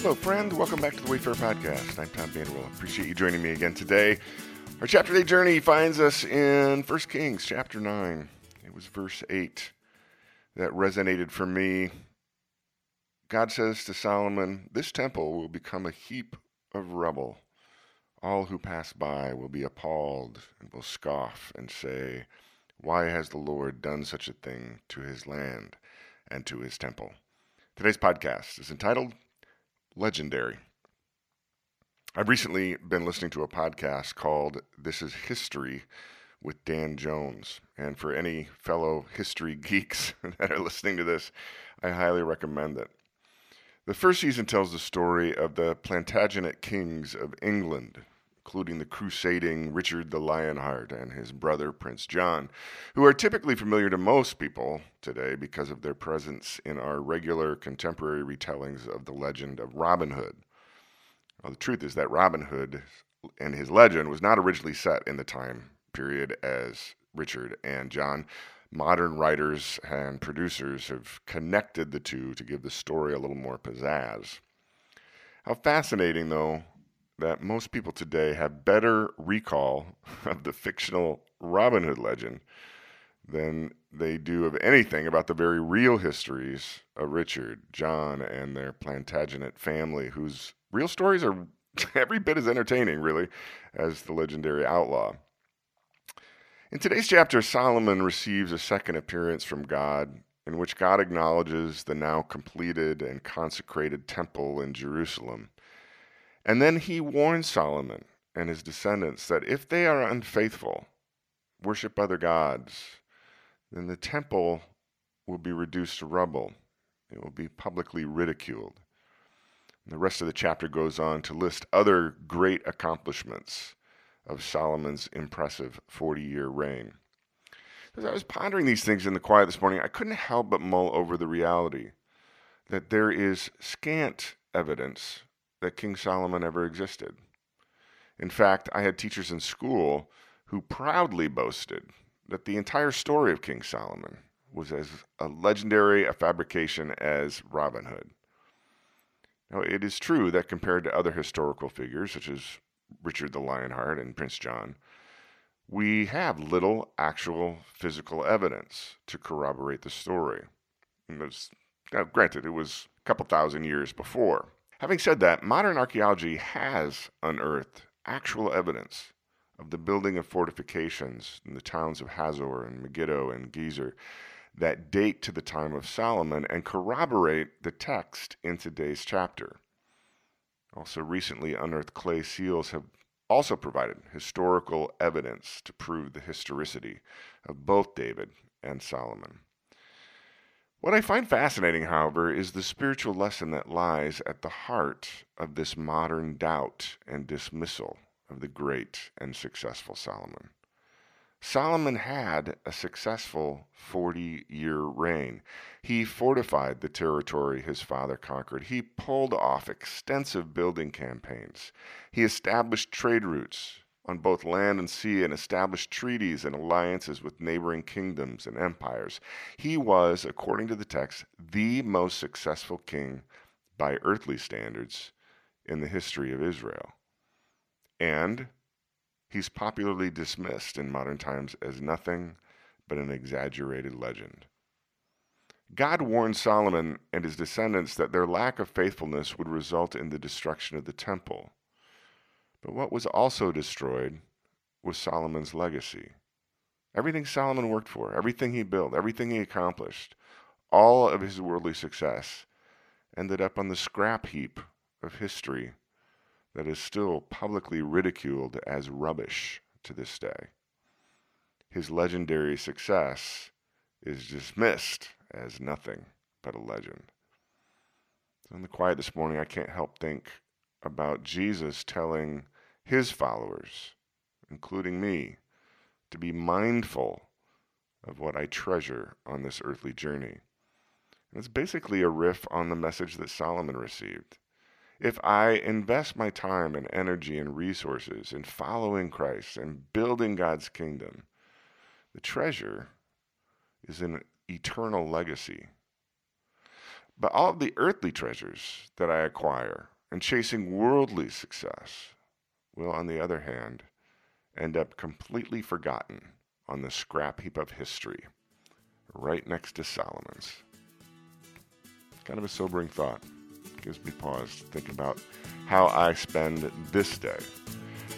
Hello, friend. Welcome back to the Wayfarer Podcast. I'm Tom Vanderwell. Appreciate you joining me again today. Our chapter day journey finds us in 1 Kings chapter 9. It was verse 8 that resonated for me. God says to Solomon, This temple will become a heap of rubble. All who pass by will be appalled and will scoff and say, Why has the Lord done such a thing to his land and to his temple? Today's podcast is entitled Legendary. I've recently been listening to a podcast called This is History with Dan Jones. And for any fellow history geeks that are listening to this, I highly recommend it. The first season tells the story of the Plantagenet kings of England, including the crusading Richard the Lionheart and his brother Prince John, who are typically familiar to most people today because of their presence in our regular contemporary retellings of the legend of Robin Hood. Well, the truth is that Robin Hood and his legend was not originally set in the time period as Richard and John. Modern writers and producers have connected the two to give the story a little more pizzazz. How fascinating, though, that most people today have better recall of the fictional Robin Hood legend than they do of anything about the very real histories of Richard, John, and their Plantagenet family, whose real stories are every bit as entertaining, really, as the legendary outlaw. In today's chapter, Solomon receives a second appearance from God in which God acknowledges the now completed and consecrated temple in Jerusalem and then he warns Solomon and his descendants that if they are unfaithful, worship other gods, then the temple will be reduced to rubble. It will be publicly ridiculed. And the rest of the chapter goes on to list other great accomplishments of Solomon's impressive 40 year reign. As I was pondering these things in the quiet this morning, I couldn't help but mull over the reality that there is scant evidence that King Solomon ever existed. In fact, I had teachers in school who proudly boasted that the entire story of King Solomon was as a legendary a fabrication as Robin Hood. Now, it is true that compared to other historical figures, such as Richard the Lionheart and Prince John, we have little actual physical evidence to corroborate the story. Now, granted, it was a couple thousand years before. Having said that, modern archaeology has unearthed actual evidence of the building of fortifications in the towns of Hazor and Megiddo and Gezer that date to the time of Solomon and corroborate the text in today's chapter. Also, recently unearthed clay seals have also provided historical evidence to prove the historicity of both David and Solomon. What I find fascinating, however, is the spiritual lesson that lies at the heart of this modern doubt and dismissal of the great and successful Solomon. Solomon had a successful 40 year reign. He fortified the territory his father conquered. He pulled off extensive building campaigns. He established trade routes on both land and sea and established treaties and alliances with neighboring kingdoms and empires. He was, according to the text, the most successful king by earthly standards in the history of Israel. And he's popularly dismissed in modern times as nothing but an exaggerated legend. God warned Solomon and his descendants that their lack of faithfulness would result in the destruction of the temple. But what was also destroyed was Solomon's legacy. Everything Solomon worked for, everything he built, everything he accomplished, all of his worldly success ended up on the scrap heap of history that is still publicly ridiculed as rubbish to this day. His legendary success is dismissed as nothing but a legend. So in the quiet this morning, I can't help think about Jesus telling his followers, including me, to be mindful of what I treasure on this earthly journey. And it's basically a riff on the message that Solomon received. If I invest my time and energy and resources in following Christ and building God's kingdom, the treasure is an eternal legacy. But all the earthly treasures that I acquire and chasing worldly success will, on the other hand, end up completely forgotten on the scrap heap of history right next to Solomon's. Kind of a sobering thought. Gives me pause to think about how I spend this day.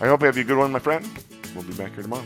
I hope you have a good one, my friend. We'll be back here tomorrow.